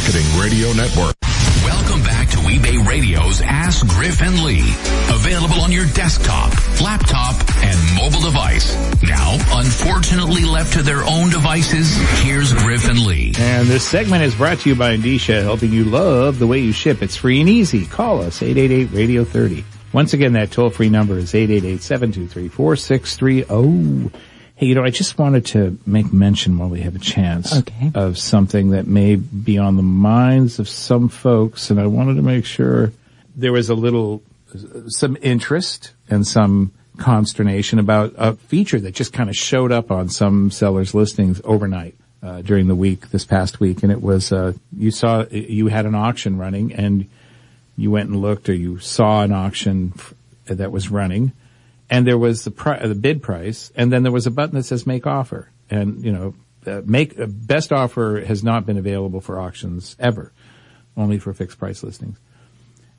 Marketing Radio Network. Welcome back to eBay Radio's Ask Griff and Lee. Available on your desktop, laptop, and mobile device. Now, unfortunately left to their own devices, here's Griff and Lee. And this segment is brought to you by Endicia, helping you love the way you ship. It's free and easy. Call us, 888-Radio-30. Once again, that toll-free number is 888-723-4630. Hey, you know, I just wanted to make mention while we have a chance Okay. of something that may be on the minds of some folks, and I wanted to make sure there was a little, some interest and some consternation about a feature that just kind of showed up on some sellers' listings overnight uh, during the week, this past week, and it was uh, you saw you had an auction running, and you went and looked, or you saw an auction f- that was running, and there was the pri- the bid price, and then there was a button that says make offer, and you know, uh, make uh, best offer has not been available for auctions ever, only for fixed price listings.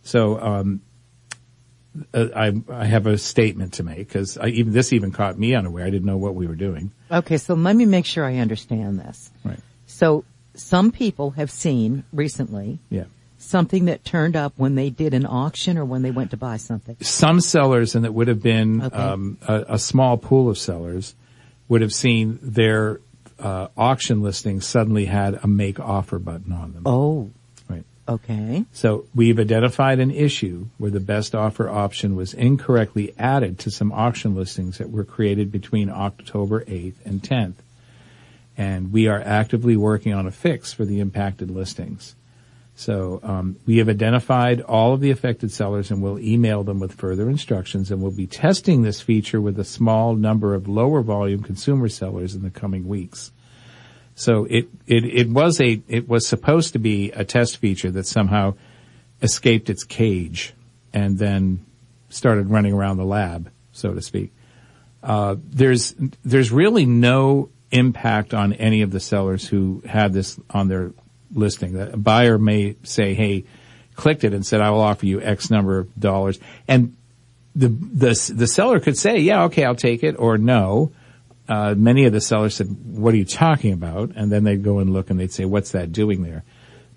So um, uh, I I have a statement to make because even this even caught me unaware. I didn't know what we were doing. Okay, so let me make sure I understand this. Right. So some people have seen recently Yeah. Something that turned up when they did an auction or when they went to buy something. some sellers, and it would have been Okay. um, a, a small pool of sellers, would have seen their uh, auction listings suddenly had a make offer button on them. Oh, Right. okay. So we've identified an issue where the best offer option was incorrectly added to some auction listings that were created between October 8th and 10th. And we are actively working on a fix for the impacted listings. So um, we have identified all of the affected sellers and we'll email them with further instructions and we'll be testing this feature with a small number of lower volume consumer sellers in the coming weeks. So it, it, it was a, it was supposed to be a test feature that somehow escaped its cage and then started running around the lab, so to speak. Uh, there's, there's really no impact on any of the sellers who had this on their listing. A buyer may say, hey, clicked it and said, I will offer you X number of dollars. And the, the, the seller could say, yeah, okay, I'll take it or no. Uh, many of the sellers said, what are you talking about? And then they'd go and look and they'd say, what's that doing there?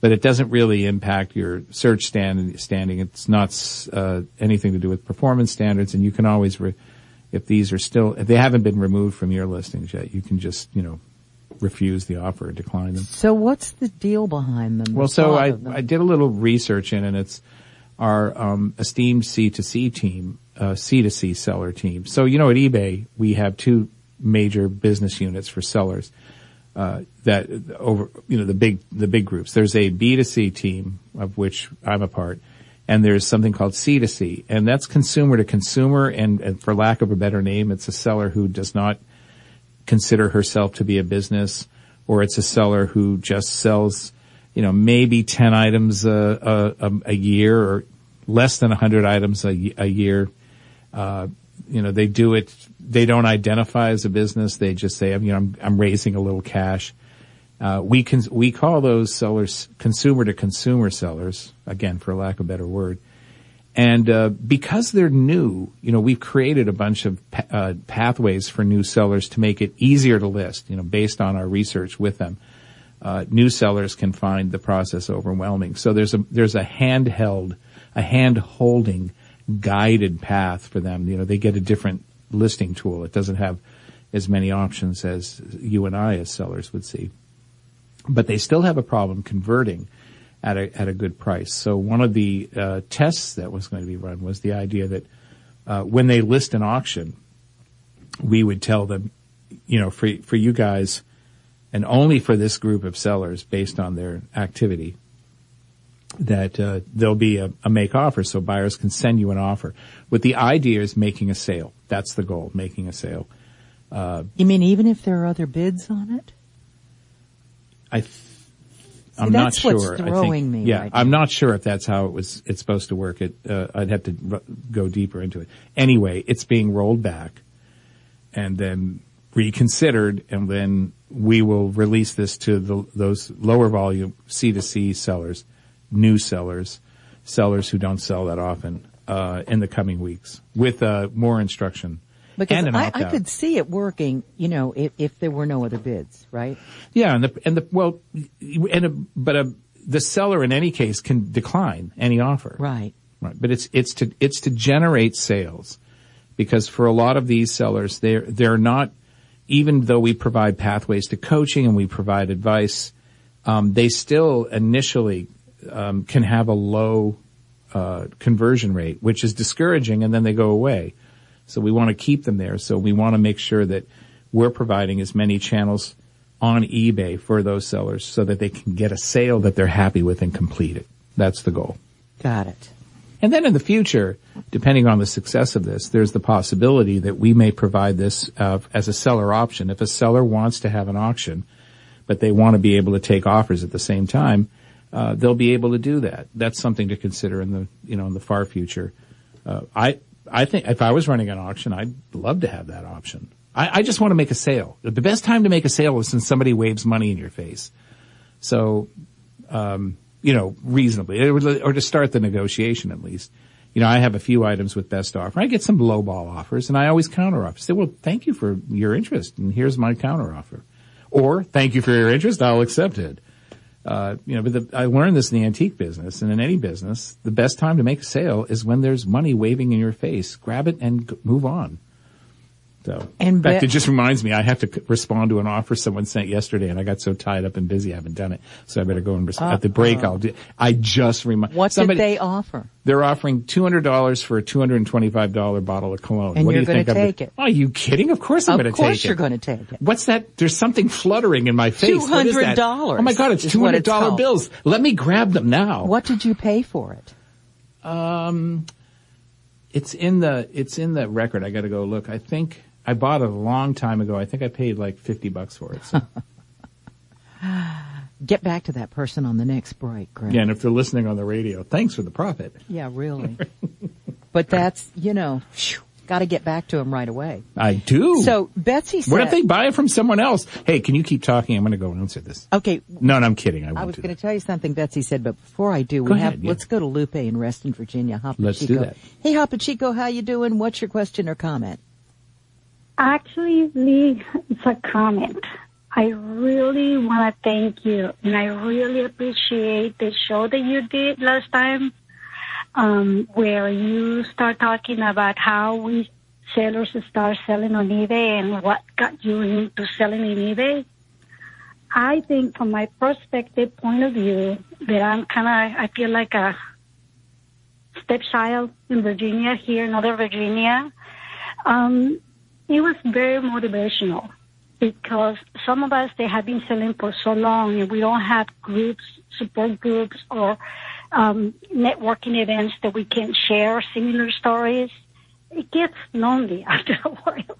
But it doesn't really impact your search stand, standing. It's not, uh, anything to do with performance standards and you can always, re- if these are still, if they haven't been removed from your listings yet, you can just, you know, refuse the offer decline them. So what's the deal behind them? Well, so I? I did a little research in, and it's our um, esteemed C2C team, uh, C2C seller team. So you know, at eBay we have two major business units for sellers. Uh, that over, you know, the big the big groups. There's a B2C team of which I'm a part, and there's something called C2C, and that's consumer to consumer. And, and for lack of a better name, it's a seller who does not consider herself to be a business, or it's a seller who just sells, you know, maybe 10 items a, a, a year or less than 100 items a, a year. Uh, you know, they do it, they don't identify as a business. They just say, you know, I'm, I'm raising a little cash. Uh, we can, we call those sellers consumer to consumer sellers, again, for lack of a better word. And uh, because they're new, you know, we've created a bunch of pa- uh, pathways for new sellers to make it easier to list. You know, based on our research with them, uh, new sellers can find the process overwhelming. So there's a there's a handheld, a hand holding, guided path for them. You know, they get a different listing tool. It doesn't have as many options as you and I as sellers would see but they still have a problem converting at a at a good price. So one of the uh, tests that was going to be run was the idea that uh, when they list an auction, we would tell them, you know, for for you guys, and only for this group of sellers based on their activity, that uh, there'll be a, a make offer, so buyers can send you an offer. With the idea is making a sale. That's the goal, making a sale. you mean even if there are other bids on it? I, th- I'm not sure. what's I throwing think, me yeah, right I'm not sure if that's how it was. It's supposed to work. It, uh, I'd have to r- go deeper into it. Anyway, it's being rolled back, and then reconsidered, and then we will release this to the, those lower volume C to C sellers, new sellers, sellers who don't sell that often uh, in the coming weeks with uh, more instruction. Because I, I could see it working, you know, if, if there were no other bids, right? Yeah, and the and the well, and a, but a the seller in any case can decline any offer. Right. Right. But it's, it's to, it's to generate sales because for a lot of these sellers, they're, they're not, even though we provide pathways to coaching and we provide advice, um, they still initially, um, can have a low, uh, conversion rate, which is discouraging and then they go away. So we want to keep them there. So we want to make sure that we're providing as many channels on eBay for those sellers so that they can get a sale that they're happy with and complete it. That's the goal. Got it. And then in the future, depending on the success of this, there's the possibility that we may provide this uh, as a seller option. If a seller wants to have an auction, but they want to be able to take offers at the same time, uh, they'll be able to do that. That's something to consider in the you know in the far future. Uh, I I think if I was running an auction, I'd love to have that option. I, I just want to make a sale. The best time to make a sale is when somebody waves money in your face. So, um, you know, reasonably, or to start the negotiation at least. You know, I have a few items with best offer. I get some lowball offers, and I always counter offer. Say, well, thank you for your interest, and here's my counter offer. Or, thank you for your interest, I'll accept it. Uh, you know, but the, I learned this in the antique business and in any business, the best time to make a sale is when there's money waving in your face. Grab it and move on. So, and in fact, it just reminds me, I have to respond to an offer someone sent yesterday and I got so tied up and busy, I haven't done it. So I better go and respond. Uh, At the break, I'll do, I just remind, what somebody, did they offer? They're offering $200 for a $225 bottle of cologne. And what you're do you going to take it? Are you kidding? Of course I'm going to take it. Of course you're going to take it. What's that? There's something fluttering in my face. $200. Oh my God, it's $200 bills. Let me grab them now. What did you pay for it? Um, it's in the, it's in the record. I got to go look. I think, I bought it a long time ago. I think I paid like 50 bucks for it. So. Get back to that person on the next break, Greg. Yeah, and if they're listening on the radio, thanks for the profit. Yeah, really. but that's, you know, got to get back to them right away. I do. So Betsy said. What if they buy it from someone else? Hey, can you keep talking? I'm going to go answer this. Okay. No, no, I'm kidding. I, I was going to tell you something Betsy said, but before I do, we go have, ahead, yeah. let's go to Lupe in Reston, Virginia. Hapa let's Chico. do that. Hey, Hapa Chico, how you doing? What's your question or comment? Actually, Lee, it's a comment. I really want to thank you, and I really appreciate the show that you did last time, um, where you start talking about how we sellers start selling on eBay and what got you into selling on eBay. I think, from my perspective point of view, that I'm kind of I feel like a stepchild in Virginia here in Northern Virginia. Um, it was very motivational because some of us they have been selling for so long and we don't have groups, support groups or um, networking events that we can share similar stories. It gets lonely after a while,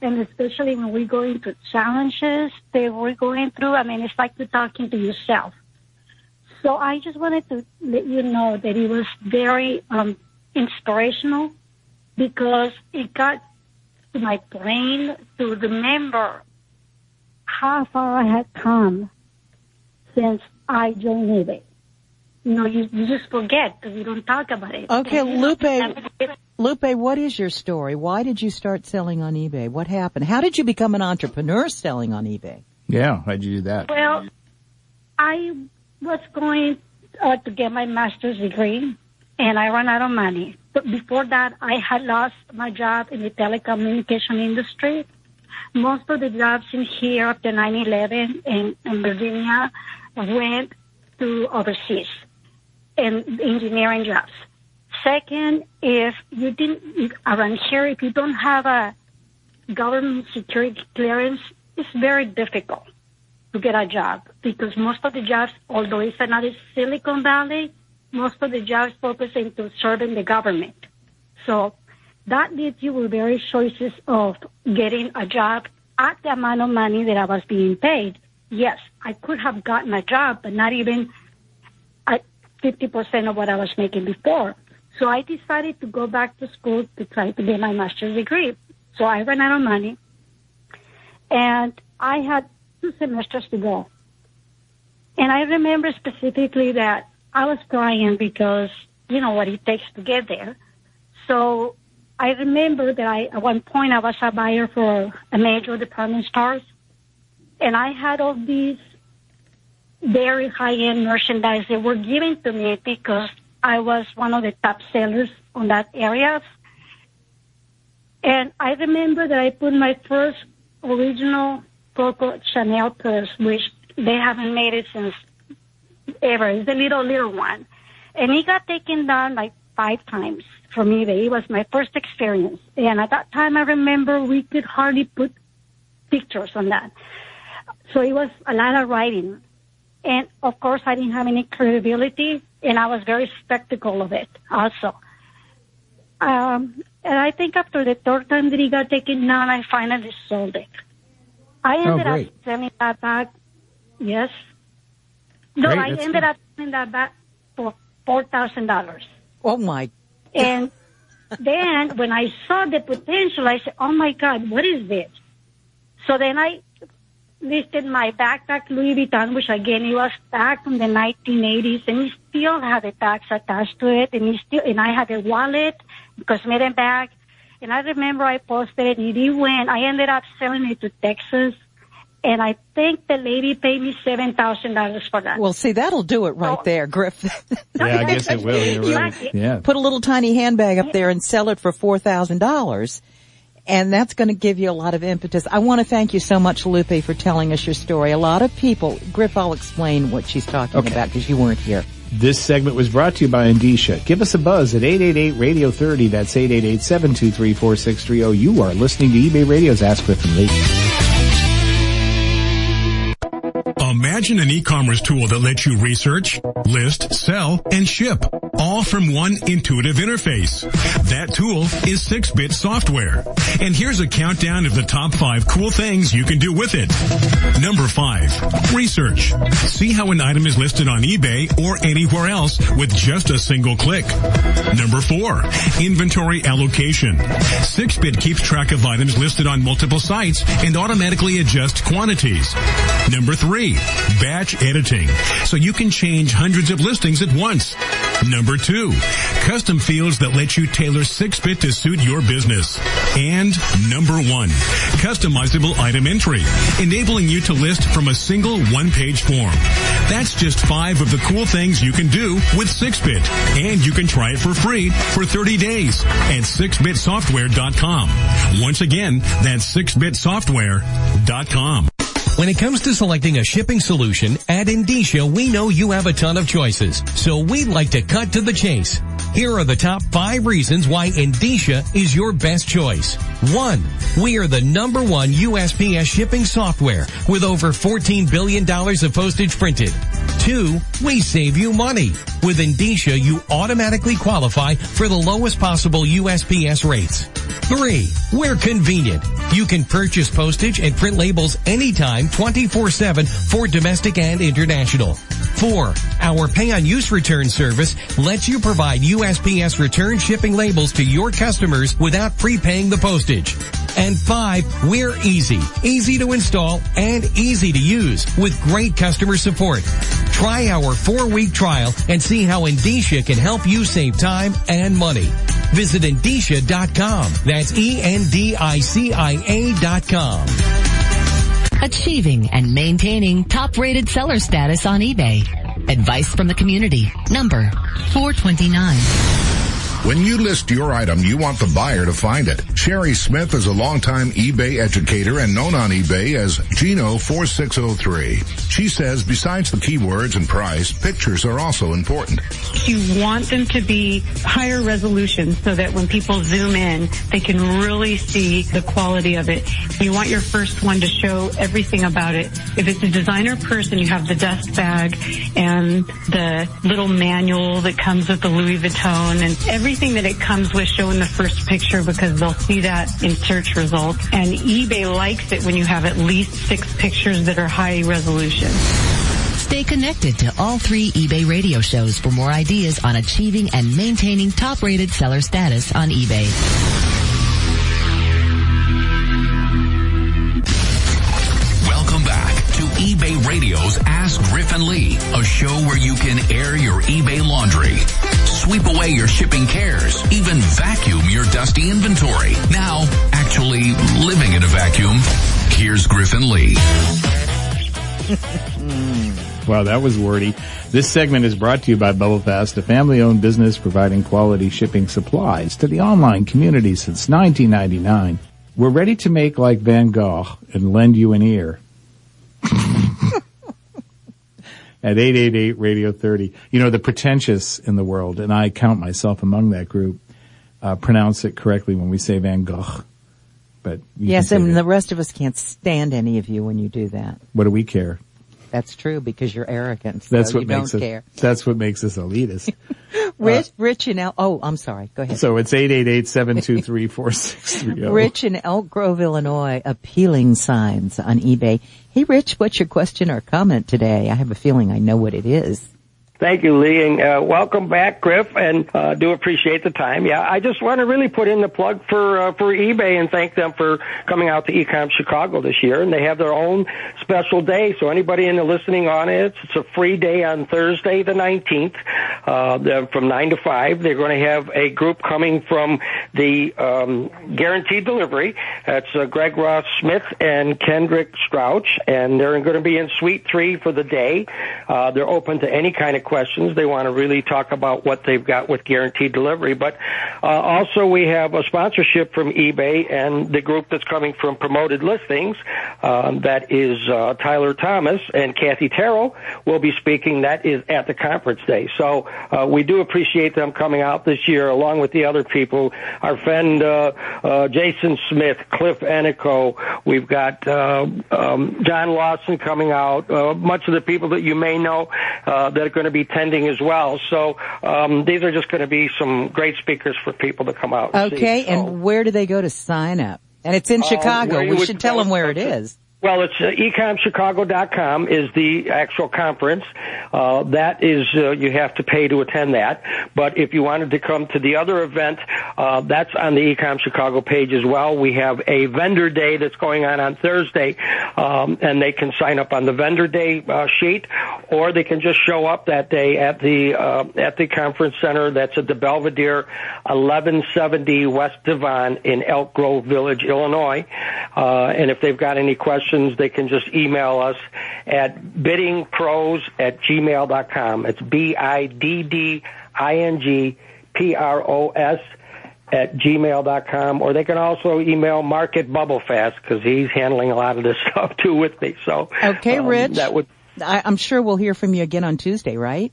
and especially when we go into challenges that we're going through. I mean, it's like you're talking to yourself. So I just wanted to let you know that it was very um, inspirational because it got to my brain to remember how far I had come since I joined eBay. You know, you, you just forget because you don't talk about it. Okay, And, Lupe, Lupe, what is your story? Why did you start selling on eBay? What happened? How did you become an entrepreneur selling on eBay? Yeah, how'd you do that? Well, I was going uh, to get my master's degree, and I ran out of money. But before that, I had lost my job in the telecommunication industry. Most of the jobs in here after 9/11 in, in Virginia went to overseas and engineering jobs. Second, if you didn't around here, if you don't have a government security clearance, it's very difficult to get a job because most of the jobs, although it's not a Silicon Valley, most of the jobs focus into serving the government. So that leaves you with various choices of getting a job at the amount of money that I was being paid. Yes, I could have gotten a job, but not even at 50% of what I was making before. So I decided to go back to school to try to get my master's degree. So I ran out of money and I had two semesters to go. And I remember specifically that I was crying because, you know, what it takes to get there. So I remember that I, at one point I was a buyer for a major department stores and I had all these very high-end merchandise that were given to me because I was one of the top sellers on that area. And I remember that I put my first original Coco Chanel purse, which they haven't made it since ever. It's a little, little one. And it got taken down like five times from eBay. It was my first experience. And at that time, I remember we could hardly put pictures on that. So it was a lot of writing. And of course, I didn't have any credibility, and I was very skeptical of it also. Um, and I think after the third time that he got taken down, I finally sold it. I Oh, ended great. up selling that back. Yes. No, Great, I ended good. up selling that back for four thousand dollars. Oh my. And then when I saw the potential, I said, "Oh my God, what is this?" So then I listed my backpack Louis Vuitton, which again it was back from the 1980s, and it still had the tags attached to it, and it still and I had a wallet, cosmetic bag, and I remember I posted it, and it went. I ended up selling it to Texas, and I think the lady paid me seven thousand dollars for that. Well, see, that'll do it right Oh. there, Griff. Yeah, I guess it will. You're right. Yeah. Put a little tiny handbag up there and sell it for four thousand dollars. And that's going to give you a lot of impetus. I want to thank you so much, Lupe, for telling us your story. A lot of people, Griff, I'll explain what she's talking Okay. about because you weren't here. This segment was brought to you by Endicia. Give us a buzz at 888-Radio-30. That's 888-723-4630. You are listening to eBay Radio's Ask Griff and Lee. Imagine an e-commerce tool that lets you research, list, sell, and ship, all from one intuitive interface. That tool is 6-Bit Software. And here's a countdown of the top 5 cool things you can do with it. Number 5. Research. See how an item is listed on eBay or anywhere else with just a single click. Number 4. Inventory allocation. 6-Bit keeps track of items listed on multiple sites and automatically adjusts quantities. Number 3. Batch editing. So you can change hundreds of listings at once. Number 2. Custom fields that let you tailor 6-Bit to suit your business. And number 1. Customizable item entry, enabling you to list from a single one-page form. That's just 5 of the cool things you can do with 6-Bit. And you can try it for free for 30 days at 6bitsoftware.com. Once again, that's 6bitsoftware.com. When it comes to selecting a shipping solution, at Endicia, we know you have a ton of choices. So we'd like to cut to the chase. Here are the top five reasons why Endicia is your best choice. One, we are the number one USPS shipping software with over $14 billion of postage printed. Two, we save you money. With Endicia, you automatically qualify for the lowest possible USPS rates. Three, we're convenient. You can purchase postage and print labels anytime 24-7 for domestic and international. Four, our pay on use return service lets you provide USPS return shipping labels to your customers without prepaying the postage. And five, we're easy, easy to install and easy to use with great customer support. Try our four week trial and see how Endicia can help you save time and money. Visit Endicia.com. That's E-N-D-I-C-I-A dot com. Achieving and maintaining top-rated seller status on eBay. Advice from the community. Number 429. When you list your item, you want the buyer to find it. Sherry Smith is a longtime eBay educator and known on eBay as Gino4603. She says besides the keywords and price, pictures are also important. You want them to be higher resolution so that when people zoom in, they can really see the quality of it. You want your first one to show everything about it. If it's a designer person, you have the dust bag and the little manual that comes with the Louis Vuitton and everything that it comes with showing the first picture because they'll see that in search results. And eBay likes it when you have at least six pictures that are high resolution. Stay connected to all three eBay radio shows for more ideas on achieving and maintaining top-rated seller status on eBay. Welcome back to eBay Radio's Ask Griff and Lee, a show where you can air your eBay laundry, sweep away your shipping cares, even vacuum your dusty inventory. Now, actually living in a vacuum, here's Griff and Lee. Wow, that was wordy. This segment is brought to you by Bubble Fast, a family-owned business providing quality shipping supplies to the online community since 1999. We're ready to make like Van Gogh and lend you an ear. At 888 Radio 30. You know, the pretentious in the world, and I count myself among that group, uh, pronounce it correctly when we say Van Gogh. But Yes, and that. the rest of us can't stand any of you when you do that. what do we care? That's true because you're arrogant. So That's what you makes don't us. care. That's what makes us elitist. Uh, Rich, Rich in El. Oh, I'm sorry. Go ahead. so it's eight eight eight seven two three four six three zero. Rich in Elk Grove, Illinois, appealing signs on eBay. Hey, Rich, what's your question or comment today? I have a feeling I know what it is. Thank you, Lee, and uh, welcome back, Griff, and uh, do appreciate the time. Yeah, I just want to really put in the plug for uh, for eBay and thank them for coming out to Ecom Chicago this year, and they have their own special day. So anybody in the listening audience, it's a free day on Thursday, the 19th, uh, from nine to five. They're going to have a group coming from the um, Guaranteed Delivery. That's uh, Greg Ross Smith and Kendrick Strouch, and they're going to be in Suite Three for the day. Uh, they're open to any kind of questions. They want to really talk about what they've got with guaranteed delivery. But uh, also, we have a sponsorship from eBay and the group that's coming from Promoted Listings. Um, that is uh, Tyler Thomas and Kathy Terrell will be speaking. That is at the conference day. So uh, we do appreciate them coming out this year, along with the other people. Our friend uh, uh, Jason Smith, Cliff Ennico. We've got uh, um, John Lawson coming out. Uh, much of the people that you may know uh, that are going to be tending as well. So um, these are just going to be some great speakers for people to come out. And see. Okay, So- and where do they go to sign up? And it's in Uh, Chicago. We should tell them where it is. Well, it's uh, ecomchicago.com is the actual conference. Uh, that is, uh, you have to pay to attend that. But if you wanted to come to the other event, uh, that's on the Ecom Chicago page as well. We have a vendor day that's going on on Thursday, um, and they can sign up on the vendor day uh, sheet, or they can just show up that day at the uh, at the conference center. That's at the Belvedere, 1170 West Devon in Elk Grove Village, Illinois. Uh, and if they've got any questions, they can just email us at biddingpros at gmail.com. It's B-I-D-D-I-N-G-P-R-O-S at gmail.com. Or they can also email Mark at Bubblefast because he's handling a lot of this stuff too with me. So Okay, um, Rich. That would I, I'm sure we'll hear from you again on Tuesday, right?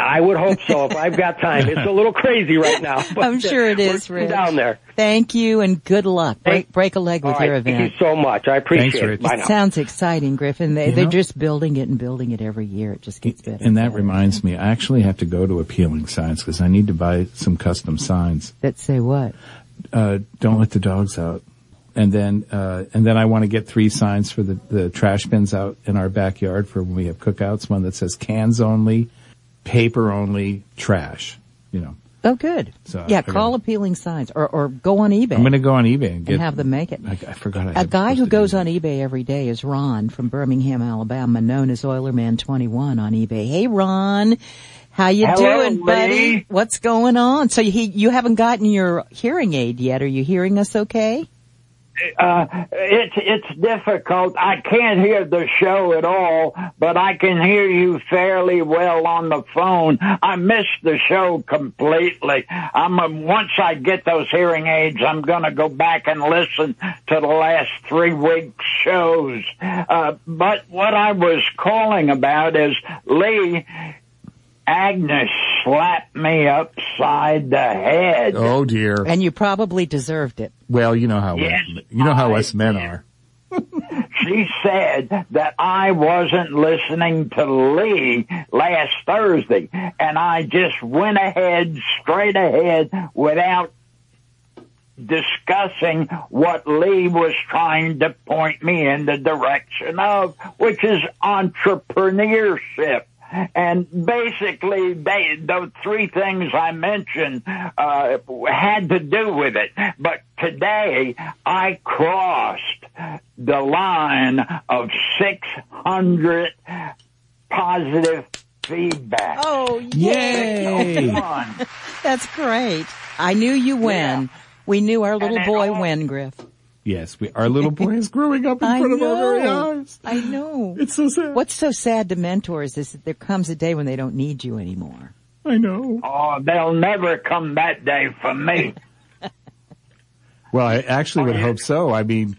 I would hope so if I've got time. It's a little crazy right now. But I'm sure it is, we're Rich. down there. Thank you and good luck. Break, break a leg with All your event. Thank you so much. I appreciate Thanks, it. Rich. Bye It sounds exciting, Griffin. They, You they're know- just building it and building it every year. It just gets better. And that better. reminds me, I actually have to go to Appealing Signs because I need to buy some custom signs. That say what? Uh, don't let the dogs out. And then, uh, and then I want to get three signs for the, the trash bins out in our backyard for when we have cookouts. One that says cans only, paper only, trash. You know, Oh, good. So, yeah, I call gotta- appealing signs or, or go on eBay I'm going to go on eBay and get. and have them make it. I, I forgot. I A guy who goes on eBay every day is Ron from Birmingham, Alabama, known as Oilerman21 on eBay. Hey, Ron. How you Hello, doing, buddy? Lee. What's going on? So he, you haven't gotten your hearing aid yet. Are you hearing us okay? Uh, it's it's difficult. I can't hear the show at all, but I can hear you fairly well on the phone. I missed the show completely. I'm uh, once I get those hearing aids, I'm going to go back and listen to the last three weeks shows. Uh, but what I was calling about is Lee. Agnes slapped me upside the head. Oh dear. And you probably deserved it. Well, you know how Yes, you know how I us men did. are. She said that I wasn't listening to Lee last Thursday, and I just went ahead, straight ahead, without discussing what Lee was trying to point me in the direction of, which is entrepreneurship. And basically, they, the three things I mentioned uh, had to do with it. But today, I crossed the line of 600 positive feedback. Oh, Yay! One. That's great. I knew you win. We knew our little boy all- win, Griff. Yes, we, our little boy is growing up in I front of our very eyes. I know. It's so sad. What's so sad to mentors is that there comes a day when they don't need you anymore. I know. Oh, they'll never come that day for me. Well, I actually would hope so. I mean,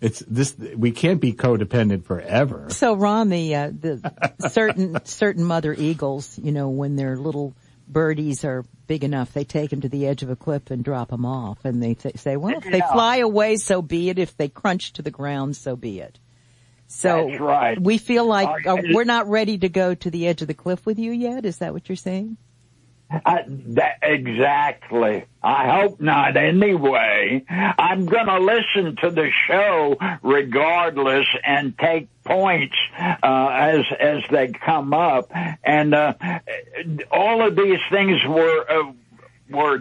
it's this, we can't be codependent forever. So Ron, the, uh, the certain, certain mother eagles, you know, when their little birdies are big enough, they take them to the edge of a cliff and drop them off. And they th- say, well, if they fly away, so be it. If they crunch to the ground, so be it. So That's right. we feel like Uh, uh, we're not ready to go to the edge of the cliff with you yet. Is that what you're saying? I, that, exactly. I hope not anyway. I'm gonna listen to the show regardless and take points, uh, as, as they come up. And, uh, all of these things were, uh, were,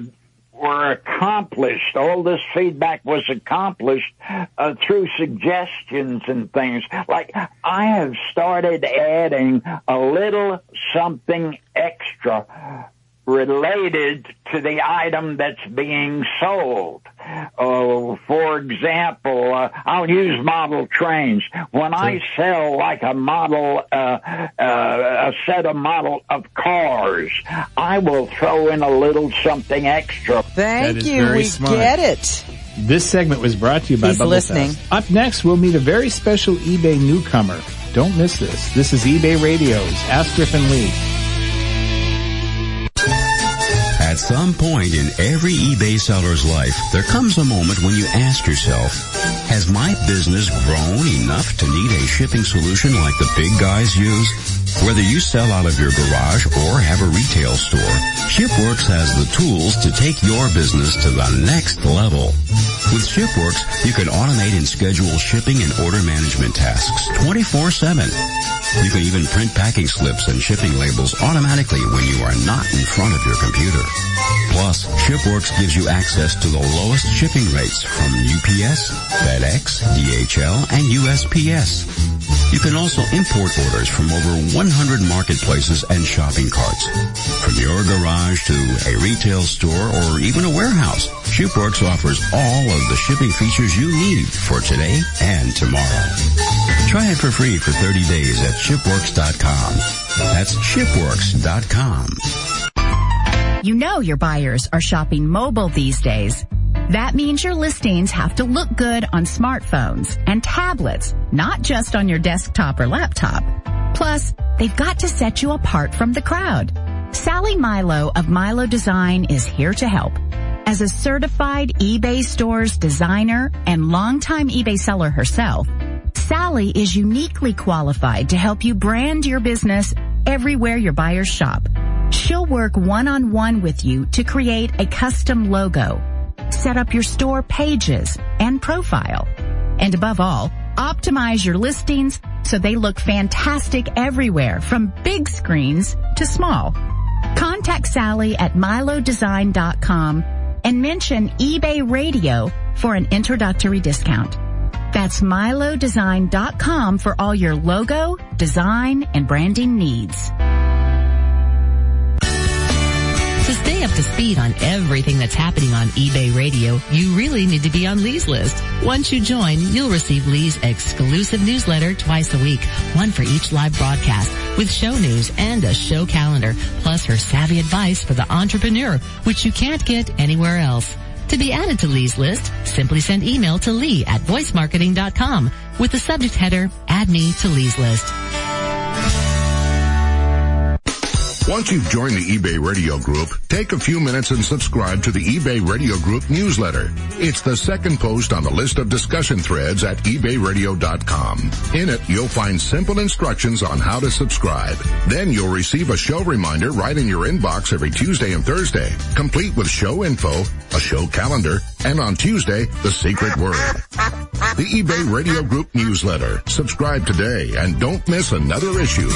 were accomplished. All this feedback was accomplished uh, through suggestions and things. Like I have started adding a little something extra related to the item that's being sold. Uh, for example, uh, I'll use model trains. When I sell like a model, uh, uh, a set of model of cars, I will throw in a little something extra. Thank you. We smart. get it. This segment was brought to you by He's Bubble listening. Fest. Up next, we'll meet a very special eBay newcomer. Don't miss this. This is eBay Radio's Ask Griff and Lee. At some point in every eBay seller's life, there comes a moment when you ask yourself, has my business grown enough to need a shipping solution like the big guys use? Whether you sell out of your garage or have a retail store, ShipWorks has the tools to take your business to the next level. With ShipWorks, you can automate and schedule shipping and order management tasks 24-7. You can even print packing slips and shipping labels automatically when you are not in front of your computer. Plus, ShipWorks gives you access to the lowest shipping rates from UPS, FedEx, DHL, and USPS. You can also import orders from over 100 marketplaces and shopping carts. From your garage to a retail store or even a warehouse, ShipWorks offers all of the shipping features you need for today and tomorrow. Try it for free for 30 days at shipworks.com. That's shipworks.com. You know your buyers are shopping mobile these days. That means your listings have to look good on smartphones and tablets, not just on your desktop or laptop. Plus, they've got to set you apart from the crowd. Sally Milo of Milo Design is here to help. As a certified eBay stores designer and longtime eBay seller herself, Sally is uniquely qualified to help you brand your business everywhere your buyers shop. She'll work one-on-one with you to create a custom logo, set up your store pages and profile, and above all, optimize your listings so they look fantastic everywhere from big screens to small. Contact Sally at milodesign.com and mention eBay radio for an introductory discount. That's milodesign.com for all your logo, design, and branding needs. Stay up to speed on everything that's happening on eBay Radio, you really need to be on Lee's list. Once you join, you'll receive Lee's exclusive newsletter twice a week, one for each live broadcast, with show news and a show calendar, plus her savvy advice for the entrepreneur, which you can't get anywhere else. To be added to Lee's list, simply send email to lee at voicemarketing.com with the subject header, add me to Lee's list. Once you've joined the eBay Radio Group, take a few minutes and subscribe to the eBay Radio Group newsletter. It's the second post on the list of discussion threads at ebayradio.com. In it, you'll find simple instructions on how to subscribe. Then you'll receive a show reminder right in your inbox every Tuesday and Thursday, complete with show info, a show calendar, and on Tuesday, the secret word. The eBay Radio Group newsletter. Subscribe today and don't miss another issue.